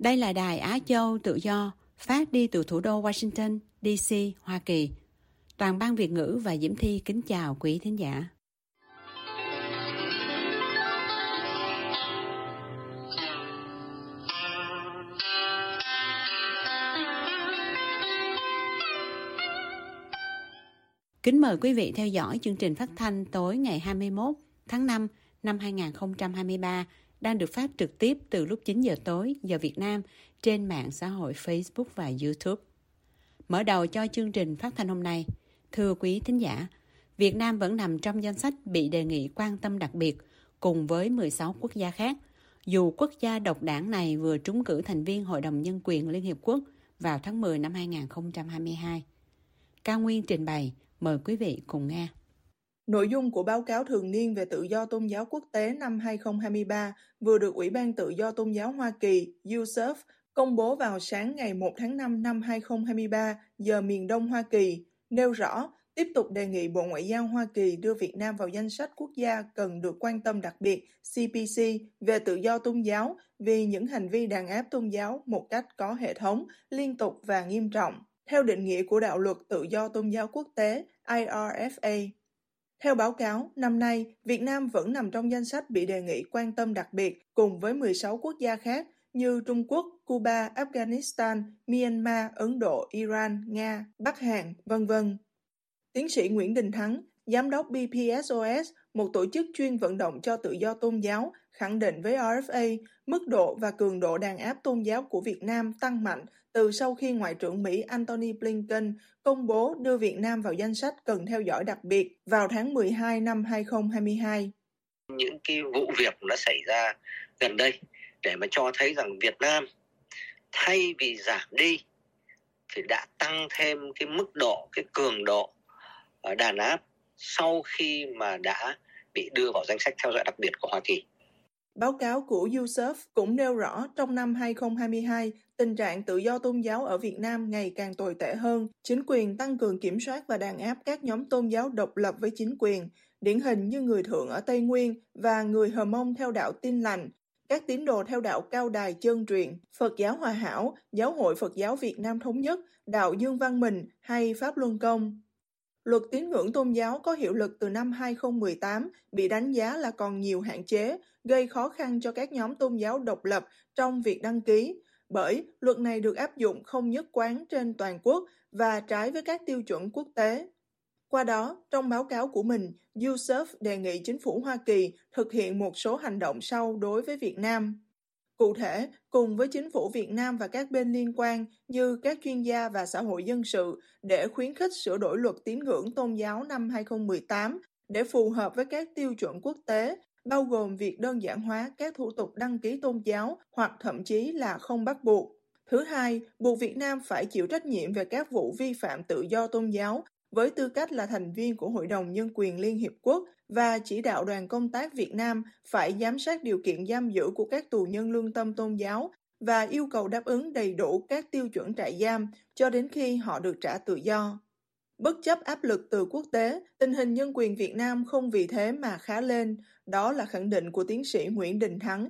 Đây là đài Á Châu Tự Do, phát đi từ thủ đô Washington, D.C., Hoa Kỳ. Toàn ban Việt ngữ và Diễm Thi kính chào quý thính giả. Kính mời quý vị theo dõi chương trình phát thanh tối ngày 21 tháng 5 năm 2023 đang được phát trực tiếp từ lúc 9 giờ tối giờ Việt Nam trên mạng xã hội Facebook và YouTube. Mở đầu cho chương trình phát thanh hôm nay, thưa quý thính giả, Việt Nam vẫn nằm trong danh sách bị đề nghị quan tâm đặc biệt cùng với 16 quốc gia khác, dù quốc gia độc đảng này vừa trúng cử thành viên Hội đồng Nhân quyền Liên Hiệp Quốc vào tháng 10 năm 2022. Cao Nguyên trình bày, mời quý vị cùng nghe. Nội dung của báo cáo thường niên về tự do tôn giáo quốc tế năm 2023 vừa được Ủy ban Tự do Tôn giáo Hoa Kỳ USERF, công bố vào sáng ngày 1 tháng 5 năm 2023 giờ miền Đông Hoa Kỳ, nêu rõ tiếp tục đề nghị Bộ Ngoại giao Hoa Kỳ đưa Việt Nam vào danh sách quốc gia cần được quan tâm đặc biệt CPC về tự do tôn giáo vì những hành vi đàn áp tôn giáo một cách có hệ thống, liên tục và nghiêm trọng. Theo định nghĩa của đạo luật tự do tôn giáo quốc tế IRFA, theo báo cáo, năm nay, Việt Nam vẫn nằm trong danh sách bị đề nghị quan tâm đặc biệt cùng với 16 quốc gia khác như Trung Quốc, Cuba, Afghanistan, Myanmar, Ấn Độ, Iran, Nga, Bắc Hàn, vân vân. Tiến sĩ Nguyễn Đình Thắng, Giám đốc BPSOS, một tổ chức chuyên vận động cho tự do tôn giáo, khẳng định với RFA mức độ và cường độ đàn áp tôn giáo của Việt Nam tăng mạnh từ sau khi Ngoại trưởng Mỹ Antony Blinken công bố đưa Việt Nam vào danh sách cần theo dõi đặc biệt vào tháng 12 năm 2022. Những cái vụ việc nó xảy ra gần đây để mà cho thấy rằng Việt Nam thay vì giảm đi thì đã tăng thêm cái mức độ, cái cường độ đàn áp sau khi mà đã bị đưa vào danh sách theo dõi đặc biệt của Hoa Kỳ. Báo cáo của USEF cũng nêu rõ trong năm 2022, tình trạng tự do tôn giáo ở Việt Nam ngày càng tồi tệ hơn. Chính quyền tăng cường kiểm soát và đàn áp các nhóm tôn giáo độc lập với chính quyền, điển hình như người thượng ở Tây Nguyên và người Hờ Mông theo đạo tin lành, các tín đồ theo đạo Cao Đài Chân Truyền, Phật giáo Hòa Hảo, Giáo hội Phật giáo Việt Nam Thống Nhất, đạo Dương Văn Mình hay Pháp Luân Công. Luật tín ngưỡng tôn giáo có hiệu lực từ năm 2018 bị đánh giá là còn nhiều hạn chế, gây khó khăn cho các nhóm tôn giáo độc lập trong việc đăng ký, bởi luật này được áp dụng không nhất quán trên toàn quốc và trái với các tiêu chuẩn quốc tế. Qua đó, trong báo cáo của mình, Yusuf đề nghị chính phủ Hoa Kỳ thực hiện một số hành động sau đối với Việt Nam. Cụ thể, cùng với chính phủ Việt Nam và các bên liên quan như các chuyên gia và xã hội dân sự để khuyến khích sửa đổi luật tín ngưỡng tôn giáo năm 2018 để phù hợp với các tiêu chuẩn quốc tế, bao gồm việc đơn giản hóa các thủ tục đăng ký tôn giáo hoặc thậm chí là không bắt buộc. Thứ hai, buộc Việt Nam phải chịu trách nhiệm về các vụ vi phạm tự do tôn giáo với tư cách là thành viên của Hội đồng Nhân quyền Liên Hiệp Quốc và chỉ đạo đoàn công tác Việt Nam phải giám sát điều kiện giam giữ của các tù nhân lương tâm tôn giáo và yêu cầu đáp ứng đầy đủ các tiêu chuẩn trại giam cho đến khi họ được trả tự do. Bất chấp áp lực từ quốc tế, tình hình nhân quyền Việt Nam không vì thế mà khá lên, đó là khẳng định của tiến sĩ Nguyễn Đình Thắng.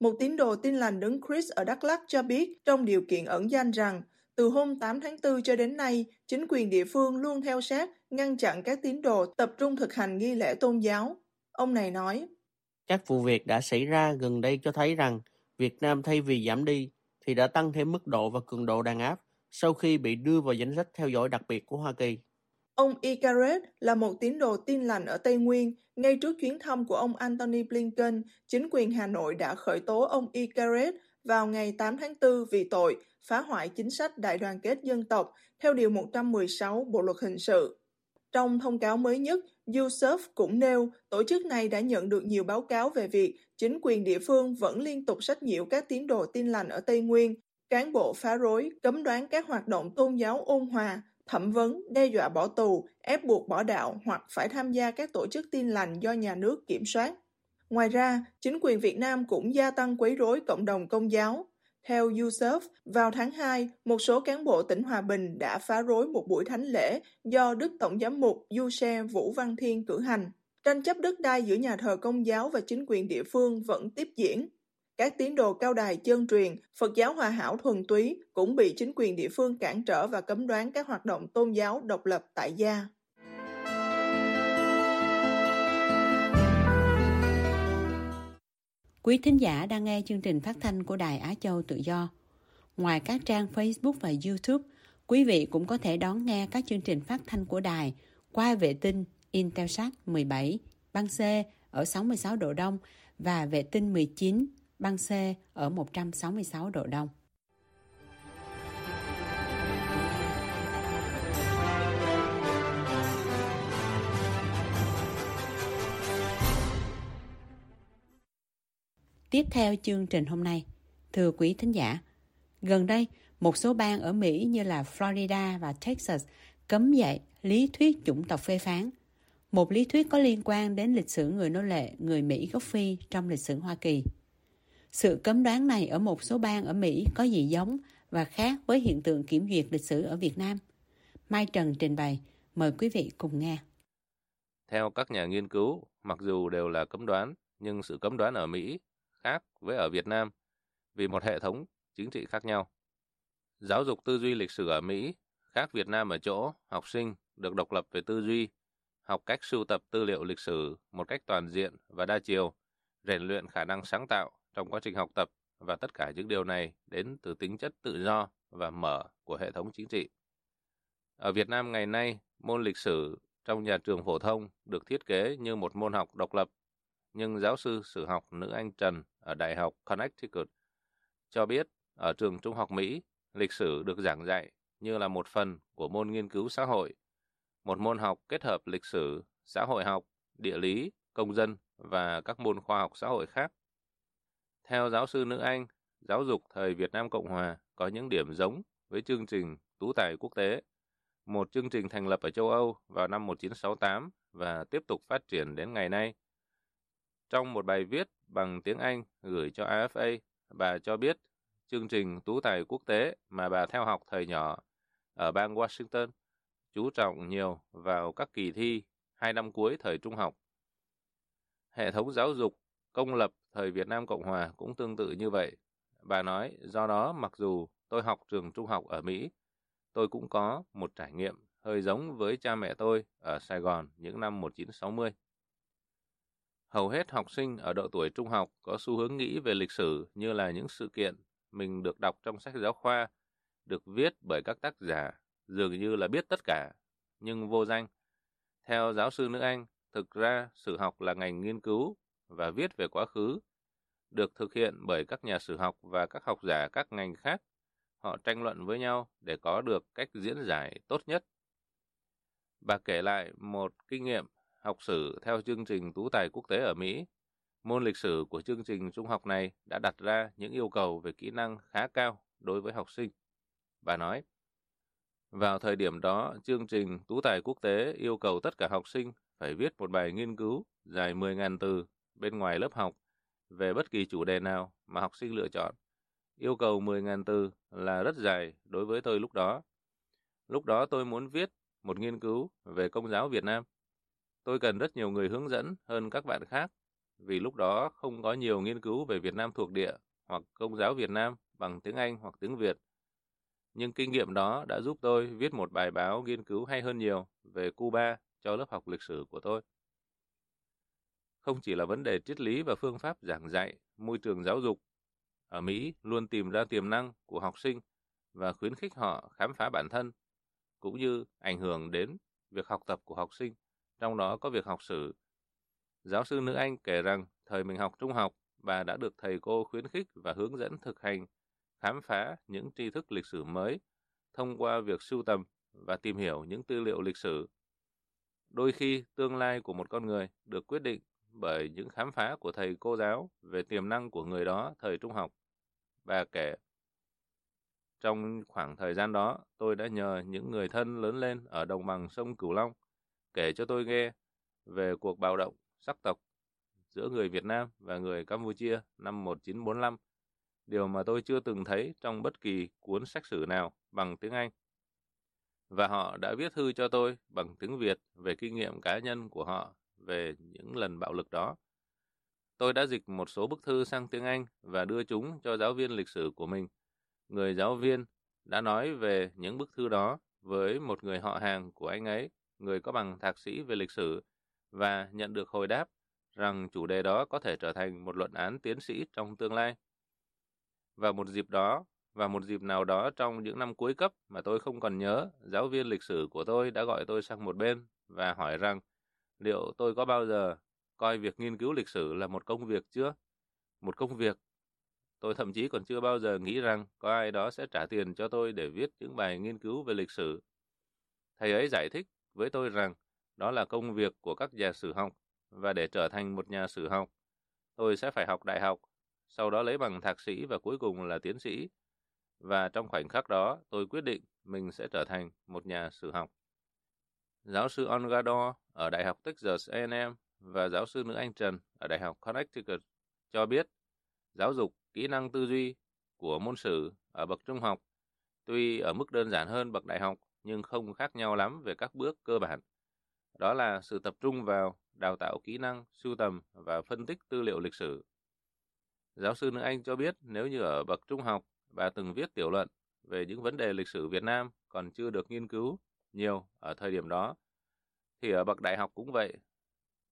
Một tín đồ tin lành đứng Chris ở Đắk Lắk cho biết trong điều kiện ẩn danh rằng từ hôm 8 tháng 4 cho đến nay, chính quyền địa phương luôn theo sát, ngăn chặn các tín đồ tập trung thực hành nghi lễ tôn giáo. Ông này nói, Các vụ việc đã xảy ra gần đây cho thấy rằng Việt Nam thay vì giảm đi thì đã tăng thêm mức độ và cường độ đàn áp sau khi bị đưa vào danh sách theo dõi đặc biệt của Hoa Kỳ. Ông Icaret là một tín đồ tin lành ở Tây Nguyên. Ngay trước chuyến thăm của ông Anthony Blinken, chính quyền Hà Nội đã khởi tố ông Icaret vào ngày 8 tháng 4 vì tội phá hoại chính sách đại đoàn kết dân tộc theo Điều 116 Bộ Luật Hình sự. Trong thông cáo mới nhất, Yusuf cũng nêu tổ chức này đã nhận được nhiều báo cáo về việc chính quyền địa phương vẫn liên tục sách nhiễu các tín đồ tin lành ở Tây Nguyên, cán bộ phá rối, cấm đoán các hoạt động tôn giáo ôn hòa, thẩm vấn, đe dọa bỏ tù, ép buộc bỏ đạo hoặc phải tham gia các tổ chức tin lành do nhà nước kiểm soát. Ngoài ra, chính quyền Việt Nam cũng gia tăng quấy rối cộng đồng công giáo. Theo Yusuf, vào tháng 2, một số cán bộ tỉnh Hòa Bình đã phá rối một buổi thánh lễ do Đức Tổng giám mục Giuse Vũ Văn Thiên cử hành. Tranh chấp đất đai giữa nhà thờ công giáo và chính quyền địa phương vẫn tiếp diễn. Các tín đồ cao đài chân truyền, Phật giáo hòa hảo thuần túy cũng bị chính quyền địa phương cản trở và cấm đoán các hoạt động tôn giáo độc lập tại gia. Quý thính giả đang nghe chương trình phát thanh của Đài Á Châu Tự Do. Ngoài các trang Facebook và YouTube, quý vị cũng có thể đón nghe các chương trình phát thanh của đài qua vệ tinh Intelsat 17 băng C ở 66 độ Đông và vệ tinh 19 băng C ở 166 độ Đông. Tiếp theo chương trình hôm nay, thưa quý thính giả, gần đây một số bang ở Mỹ như là Florida và Texas cấm dạy lý thuyết chủng tộc phê phán, một lý thuyết có liên quan đến lịch sử người nô lệ người Mỹ gốc Phi trong lịch sử Hoa Kỳ. Sự cấm đoán này ở một số bang ở Mỹ có gì giống và khác với hiện tượng kiểm duyệt lịch sử ở Việt Nam? Mai Trần trình bày, mời quý vị cùng nghe. Theo các nhà nghiên cứu, mặc dù đều là cấm đoán, nhưng sự cấm đoán ở Mỹ khác với ở Việt Nam vì một hệ thống chính trị khác nhau. Giáo dục tư duy lịch sử ở Mỹ khác Việt Nam ở chỗ học sinh được độc lập về tư duy, học cách sưu tập tư liệu lịch sử một cách toàn diện và đa chiều, rèn luyện khả năng sáng tạo trong quá trình học tập và tất cả những điều này đến từ tính chất tự do và mở của hệ thống chính trị. Ở Việt Nam ngày nay, môn lịch sử trong nhà trường phổ thông được thiết kế như một môn học độc lập, nhưng giáo sư sử học nữ Anh Trần ở Đại học Connecticut cho biết ở trường trung học Mỹ, lịch sử được giảng dạy như là một phần của môn nghiên cứu xã hội, một môn học kết hợp lịch sử, xã hội học, địa lý, công dân và các môn khoa học xã hội khác. Theo giáo sư nữ Anh, giáo dục thời Việt Nam Cộng Hòa có những điểm giống với chương trình Tú tài quốc tế, một chương trình thành lập ở châu Âu vào năm 1968 và tiếp tục phát triển đến ngày nay. Trong một bài viết bằng tiếng Anh gửi cho AFA, bà cho biết chương trình Tú tài quốc tế mà bà theo học thời nhỏ ở bang Washington chú trọng nhiều vào các kỳ thi hai năm cuối thời trung học. Hệ thống giáo dục công lập thời Việt Nam Cộng Hòa cũng tương tự như vậy. Bà nói, do đó mặc dù tôi học trường trung học ở Mỹ, tôi cũng có một trải nghiệm hơi giống với cha mẹ tôi ở Sài Gòn những năm 1960. Hầu hết học sinh ở độ tuổi trung học có xu hướng nghĩ về lịch sử như là những sự kiện mình được đọc trong sách giáo khoa, được viết bởi các tác giả, dường như là biết tất cả, nhưng vô danh. Theo giáo sư nữ Anh, thực ra sử học là ngành nghiên cứu và viết về quá khứ, được thực hiện bởi các nhà sử học và các học giả các ngành khác. Họ tranh luận với nhau để có được cách diễn giải tốt nhất. Bà kể lại một kinh nghiệm học sử theo chương trình Tú tài quốc tế ở Mỹ. Môn lịch sử của chương trình trung học này đã đặt ra những yêu cầu về kỹ năng khá cao đối với học sinh. Bà nói, vào thời điểm đó, chương trình Tú tài quốc tế yêu cầu tất cả học sinh phải viết một bài nghiên cứu dài 10.000 từ bên ngoài lớp học về bất kỳ chủ đề nào mà học sinh lựa chọn. Yêu cầu 10.000 từ là rất dài đối với tôi lúc đó. Lúc đó tôi muốn viết một nghiên cứu về công giáo Việt Nam. Tôi cần rất nhiều người hướng dẫn hơn các bạn khác, vì lúc đó không có nhiều nghiên cứu về Việt Nam thuộc địa hoặc công giáo Việt Nam bằng tiếng Anh hoặc tiếng Việt. Nhưng kinh nghiệm đó đã giúp tôi viết một bài báo nghiên cứu hay hơn nhiều về Cuba cho lớp học lịch sử của tôi. Không chỉ là vấn đề triết lý và phương pháp giảng dạy, môi trường giáo dục ở Mỹ luôn tìm ra tiềm năng của học sinh và khuyến khích họ khám phá bản thân, cũng như ảnh hưởng đến việc học tập của học sinh, trong đó có việc học sử. Giáo sư nữ Anh kể rằng thời mình học trung học, bà đã được thầy cô khuyến khích và hướng dẫn thực hành, khám phá những tri thức lịch sử mới thông qua việc sưu tầm và tìm hiểu những tư liệu lịch sử. Đôi khi tương lai của một con người được quyết định bởi những khám phá của thầy cô giáo về tiềm năng của người đó thời trung học. Bà kể, trong khoảng thời gian đó, tôi đã nhờ những người thân lớn lên ở đồng bằng sông Cửu Long kể cho tôi nghe về cuộc bạo động sắc tộc giữa người Việt Nam và người Campuchia năm 1945, điều mà tôi chưa từng thấy trong bất kỳ cuốn sách sử nào bằng tiếng Anh. Và họ đã viết thư cho tôi bằng tiếng Việt về kinh nghiệm cá nhân của họ về những lần bạo lực đó. Tôi đã dịch một số bức thư sang tiếng Anh và đưa chúng cho giáo viên lịch sử của mình. Người giáo viên đã nói về những bức thư đó với một người họ hàng của anh ấy, người có bằng thạc sĩ về lịch sử, và nhận được hồi đáp rằng chủ đề đó có thể trở thành một luận án tiến sĩ trong tương lai. Và một dịp đó, và một dịp nào đó trong những năm cuối cấp mà tôi không còn nhớ, giáo viên lịch sử của tôi đã gọi tôi sang một bên và hỏi rằng liệu tôi có bao giờ coi việc nghiên cứu lịch sử là một công việc chưa? Một công việc. Tôi thậm chí còn chưa bao giờ nghĩ rằng có ai đó sẽ trả tiền cho tôi để viết những bài nghiên cứu về lịch sử. Thầy ấy giải thích với tôi rằng đó là công việc của các nhà sử học và để trở thành một nhà sử học, tôi sẽ phải học đại học, sau đó lấy bằng thạc sĩ và cuối cùng là tiến sĩ. Và trong khoảnh khắc đó, tôi quyết định mình sẽ trở thành một nhà sử học. Giáo sư Ongador ở Đại học Texas A&M và giáo sư nữ Anh Trần ở Đại học Connecticut cho biết giáo dục kỹ năng tư duy của môn sử ở bậc trung học tuy ở mức đơn giản hơn bậc đại học nhưng không khác nhau lắm về các bước cơ bản. Đó là sự tập trung vào đào tạo kỹ năng, sưu tầm và phân tích tư liệu lịch sử. Giáo sư nữ Anh cho biết nếu như ở bậc trung học bà từng viết tiểu luận về những vấn đề lịch sử Việt Nam còn chưa được nghiên cứu nhiều ở thời điểm đó, thì ở bậc đại học cũng vậy.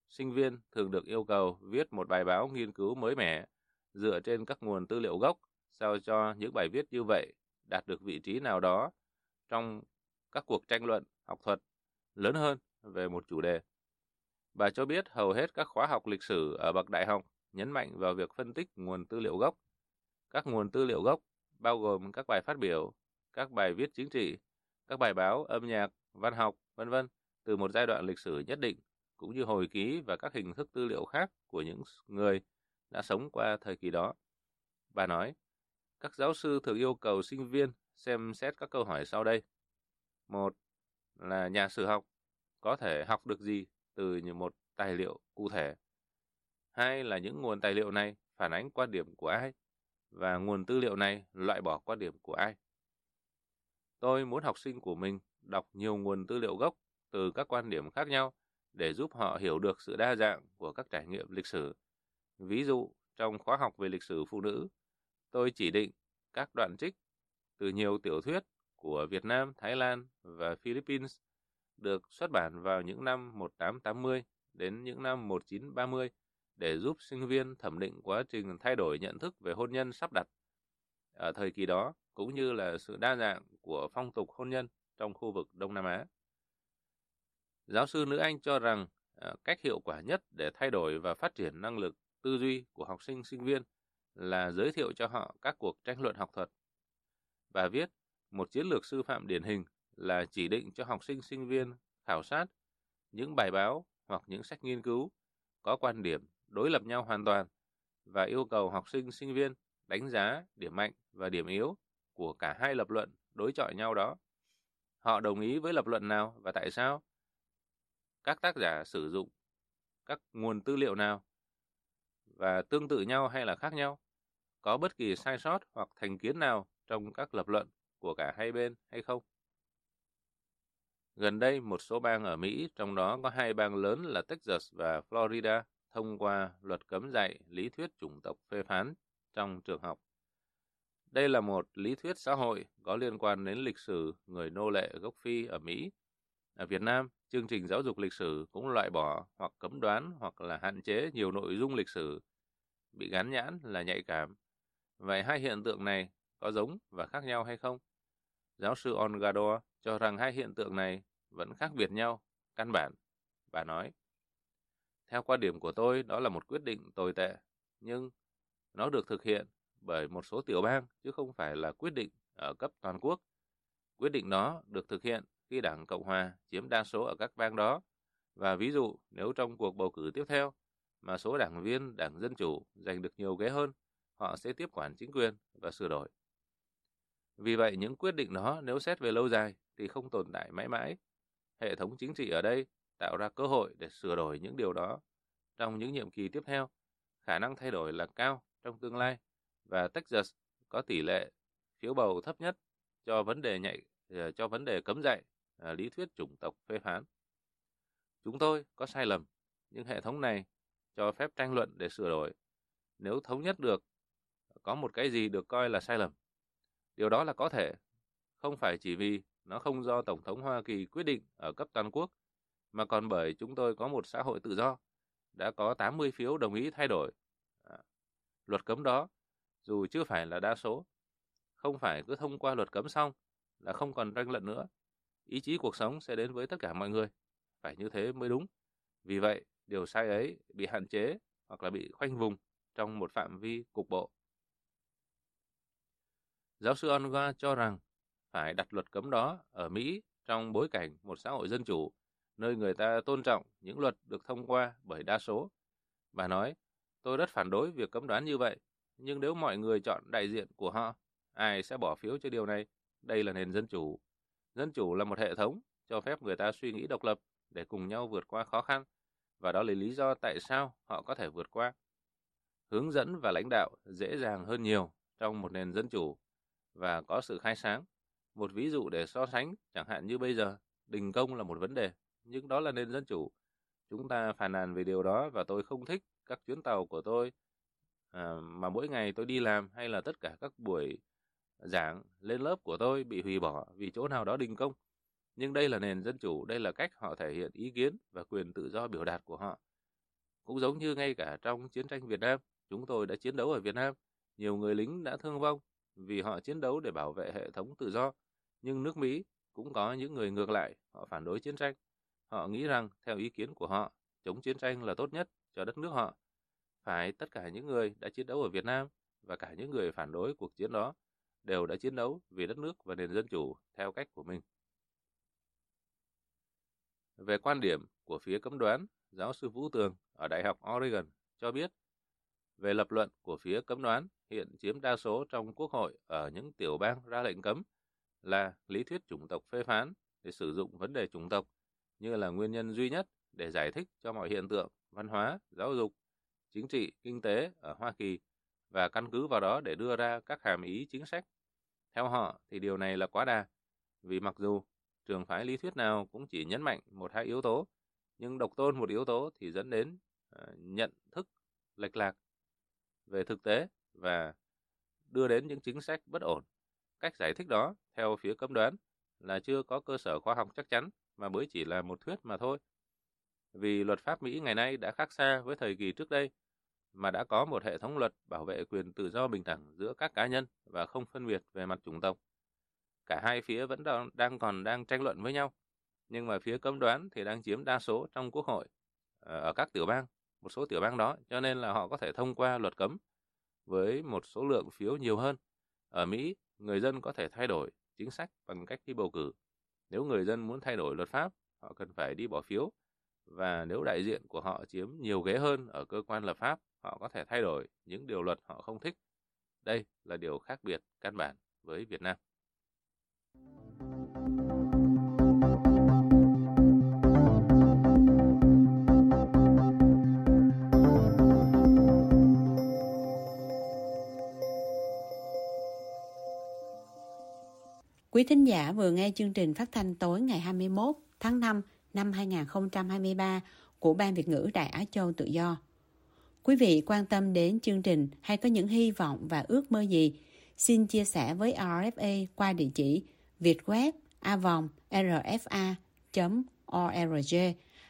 Sinh viên thường được yêu cầu viết một bài báo nghiên cứu mới mẻ dựa trên các nguồn tư liệu gốc sao cho những bài viết như vậy đạt được vị trí nào đó trong các cuộc tranh luận học thuật lớn hơn về một chủ đề. Bà cho biết hầu hết các khóa học lịch sử ở bậc đại học nhấn mạnh vào việc phân tích nguồn tư liệu gốc. Các nguồn tư liệu gốc bao gồm các bài phát biểu, các bài viết chính trị, các bài báo, âm nhạc, văn học, vân vân từ một giai đoạn lịch sử nhất định, cũng như hồi ký và các hình thức tư liệu khác của những người đã sống qua thời kỳ đó. Bà nói, các giáo sư thường yêu cầu sinh viên xem xét các câu hỏi sau đây. Một là nhà sử học có thể học được gì từ một tài liệu cụ thể. Hai là những nguồn tài liệu này phản ánh quan điểm của ai và nguồn tư liệu này loại bỏ quan điểm của ai. Tôi muốn học sinh của mình đọc nhiều nguồn tư liệu gốc từ các quan điểm khác nhau để giúp họ hiểu được sự đa dạng của các trải nghiệm lịch sử. Ví dụ, trong khóa học về lịch sử phụ nữ, tôi chỉ định các đoạn trích từ nhiều tiểu thuyết của Việt Nam, Thái Lan và Philippines được xuất bản vào những năm 1880 đến những năm 1930 để giúp sinh viên thẩm định quá trình thay đổi nhận thức về hôn nhân sắp đặt ở thời kỳ đó, cũng như là sự đa dạng của phong tục hôn nhân trong khu vực Đông Nam Á. Giáo sư nữ Anh cho rằng ờ, cách hiệu quả nhất để thay đổi và phát triển năng lực tư duy của học sinh sinh viên là giới thiệu cho họ các cuộc tranh luận học thuật. Bà viết, một chiến lược sư phạm điển hình là chỉ định cho học sinh sinh viên khảo sát những bài báo hoặc những sách nghiên cứu có quan điểm đối lập nhau hoàn toàn và yêu cầu học sinh sinh viên đánh giá điểm mạnh và điểm yếu của cả hai lập luận đối chọi nhau đó. Họ đồng ý với lập luận nào và tại sao? Các tác giả sử dụng các nguồn tư liệu nào và tương tự nhau hay là khác nhau? Có bất kỳ sai sót hoặc thành kiến nào trong các lập luận của cả hai bên hay không? Gần đây, một số bang ở Mỹ, trong đó có hai bang lớn là Texas và Florida, thông qua luật cấm dạy lý thuyết chủng tộc phê phán trong trường học. Đây là một lý thuyết xã hội có liên quan đến lịch sử người nô lệ gốc Phi ở Mỹ. Ở Việt Nam, chương trình giáo dục lịch sử cũng loại bỏ hoặc cấm đoán hoặc là hạn chế nhiều nội dung lịch sử bị gắn nhãn là nhạy cảm. Vậy hai hiện tượng này có giống và khác nhau hay không? Giáo sư Ongador cho rằng hai hiện tượng này vẫn khác biệt nhau, căn bản. Bà nói, theo quan điểm của tôi, đó là một quyết định tồi tệ, nhưng nó được thực hiện bởi một số tiểu bang, chứ không phải là quyết định ở cấp toàn quốc. Quyết định đó được thực hiện khi Đảng Cộng Hòa chiếm đa số ở các bang đó, Và ví dụ nếu trong cuộc bầu cử tiếp theo mà số đảng viên Đảng Dân Chủ giành được nhiều ghế hơn, họ sẽ tiếp quản chính quyền và sửa đổi. Vì vậy, những quyết định đó nếu xét về lâu dài thì không tồn tại mãi mãi. Hệ thống chính trị ở đây tạo ra cơ hội để sửa đổi những điều đó trong những nhiệm kỳ tiếp theo. Khả năng thay đổi là cao trong tương lai và Texas có tỷ lệ phiếu bầu thấp nhất cho vấn đề nhạy ờ, cho vấn đề cấm dạy ờ, lý thuyết chủng tộc phê phán. Chúng tôi có sai lầm, nhưng hệ thống này cho phép tranh luận để sửa đổi. Nếu thống nhất được có một cái gì được coi là sai lầm. Điều đó là có thể, không phải chỉ vì nó không do Tổng thống Hoa Kỳ quyết định ở cấp toàn quốc, mà còn bởi chúng tôi có một xã hội tự do, đã có 80 phiếu đồng ý thay đổi. Luật cấm đó, dù chưa phải là đa số, không phải cứ thông qua luật cấm xong là không còn tranh luận nữa. Ý chí cuộc sống sẽ đến với tất cả mọi người. Phải như thế mới đúng. Vì vậy, điều sai ấy bị hạn chế hoặc là bị khoanh vùng trong một phạm vi cục bộ. Giáo sư Onga cho rằng phải đặt luật cấm đó ở Mỹ trong bối cảnh một xã hội dân chủ, nơi người ta tôn trọng những luật được thông qua bởi đa số. Bà nói, tôi rất phản đối việc cấm đoán như vậy, nhưng nếu mọi người chọn đại diện của họ, ai sẽ bỏ phiếu cho điều này? Đây là nền dân chủ. Dân chủ là một hệ thống cho phép người ta suy nghĩ độc lập để cùng nhau vượt qua khó khăn, và đó là lý do tại sao họ có thể vượt qua. Hướng dẫn và lãnh đạo dễ dàng hơn nhiều trong một nền dân chủ và có sự khai sáng. Một ví dụ để so sánh, chẳng hạn như bây giờ, đình công là một vấn đề, nhưng đó là nền dân chủ. Chúng ta phàn nàn về điều đó và tôi không thích các chuyến tàu của tôi à, mà mỗi ngày tôi đi làm hay là tất cả các buổi giảng lên lớp của tôi bị hủy bỏ vì chỗ nào đó đình công. Nhưng đây là nền dân chủ, đây là cách họ thể hiện ý kiến và quyền tự do biểu đạt của họ. Cũng giống như ngay cả trong chiến tranh Việt Nam, chúng tôi đã chiến đấu ở Việt Nam, nhiều người lính đã thương vong vì họ chiến đấu để bảo vệ hệ thống tự do. Nhưng nước Mỹ cũng có những người ngược lại, họ phản đối chiến tranh. Họ nghĩ rằng, theo ý kiến của họ, chống chiến tranh là tốt nhất cho đất nước họ. Phải tất cả những người đã chiến đấu ở Việt Nam và cả những người phản đối cuộc chiến đó đều đã chiến đấu vì đất nước và nền dân chủ theo cách của mình. Về quan điểm của phía cấm đoán, giáo sư Vũ Tường ở Đại học Oregon cho biết về lập luận của phía cấm đoán hiện chiếm đa số trong Quốc hội ở những tiểu bang ra lệnh cấm là lý thuyết chủng tộc phê phán để sử dụng vấn đề chủng tộc như là nguyên nhân duy nhất để giải thích cho mọi hiện tượng văn hóa, giáo dục, chính trị, kinh tế ở Hoa Kỳ và căn cứ vào đó để đưa ra các hàm ý chính sách. Theo họ thì điều này là quá đà, vì mặc dù trường phái lý thuyết nào cũng chỉ nhấn mạnh một hai yếu tố, nhưng độc tôn một yếu tố thì dẫn đến ờ, nhận thức lệch lạc về thực tế và đưa đến những chính sách bất ổn. Cách giải thích đó, theo phía cấm đoán, là chưa có cơ sở khoa học chắc chắn mà mới chỉ là một thuyết mà thôi. Vì luật pháp Mỹ ngày nay đã khác xa với thời kỳ trước đây, mà đã có một hệ thống luật bảo vệ quyền tự do bình đẳng giữa các cá nhân và không phân biệt về mặt chủng tộc. Cả hai phía vẫn đang, còn đang tranh luận với nhau, nhưng mà phía cấm đoán thì đang chiếm đa số trong quốc hội ờ, ở các tiểu bang, một số tiểu bang đó, cho nên là họ có thể thông qua luật cấm với một số lượng phiếu nhiều hơn. Ở Mỹ, người dân có thể thay đổi chính sách bằng cách đi bầu cử. Nếu người dân muốn thay đổi luật pháp, họ cần phải đi bỏ phiếu. Và nếu đại diện của họ chiếm nhiều ghế hơn ở cơ quan lập pháp, họ có thể thay đổi những điều luật họ không thích. Đây là điều khác biệt căn bản với Việt Nam. Quý thính giả vừa nghe chương trình phát thanh tối ngày 21 tháng 5 năm 2023 của Ban Việt ngữ Đại Á Châu Tự Do. Quý vị quan tâm đến chương trình hay có những hy vọng và ước mơ gì, xin chia sẻ với RFA qua địa chỉ vietweb rfa.org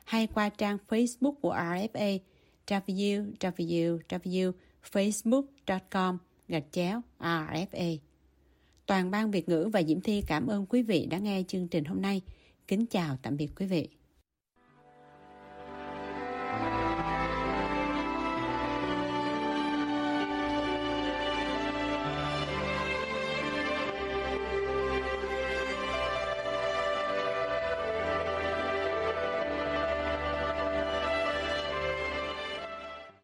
hay qua trang Facebook của RFA www.facebook.com gạch chéo RFA. Toàn ban Việt ngữ và Diễm Thi cảm ơn quý vị đã nghe chương trình hôm nay. Kính chào tạm biệt quý vị.